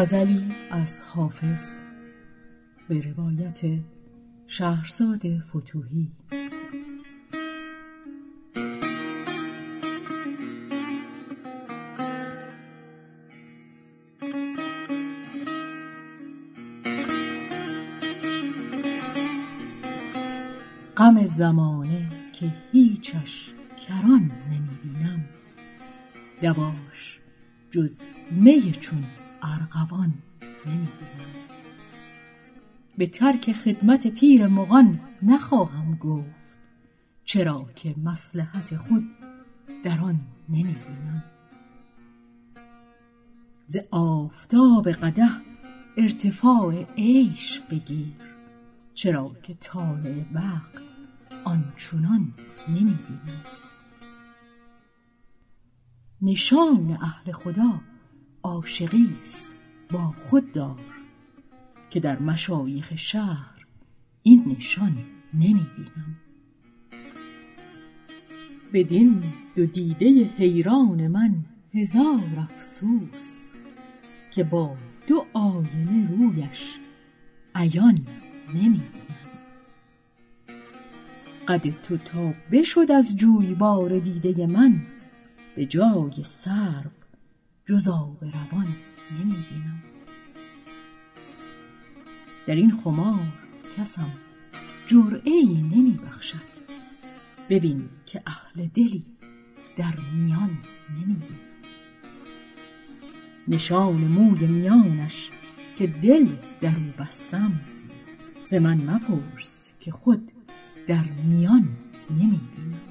غزلی از حافظ به روایت شهرزاد فتوهی. غم زمانه که هیچش کران نمی بینم جز می چون ارغوان نمی بینم به ترک خدمت پیر مغان نخواهم گفت چرا که مصلحت خود در آن نمی بینم ز آفتاب قدح ارتفاع عیش بگیر چرا که طالع وقت آنچنان نمی بینم نشان اهل خدا عاشقی است با خود دار که در مشایخ شهر این نشان نمی بینم بدین دو دیده حیران من هزار افسوس که با دو آینه رویش عیان نمی قد تو تا بشد از جویبار دیده من به جای سرو جز آب روان نمی بینم در این خمار کسم جرعه ای نمی بخشد ببین که اهل دلی در میان نمی بینم نشان موی میانش که دل در او بستم. ز من مپرس که خود در میان نمی بینم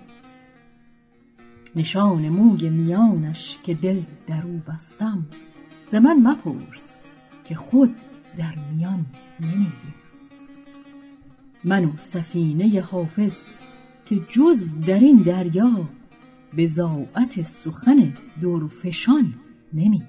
نشان موی میانش که دل در او بستم ز من مپرس که خود در میان نمی من و سفینه حافظ که جز در این دریا بضاعت سخن درفشان نمی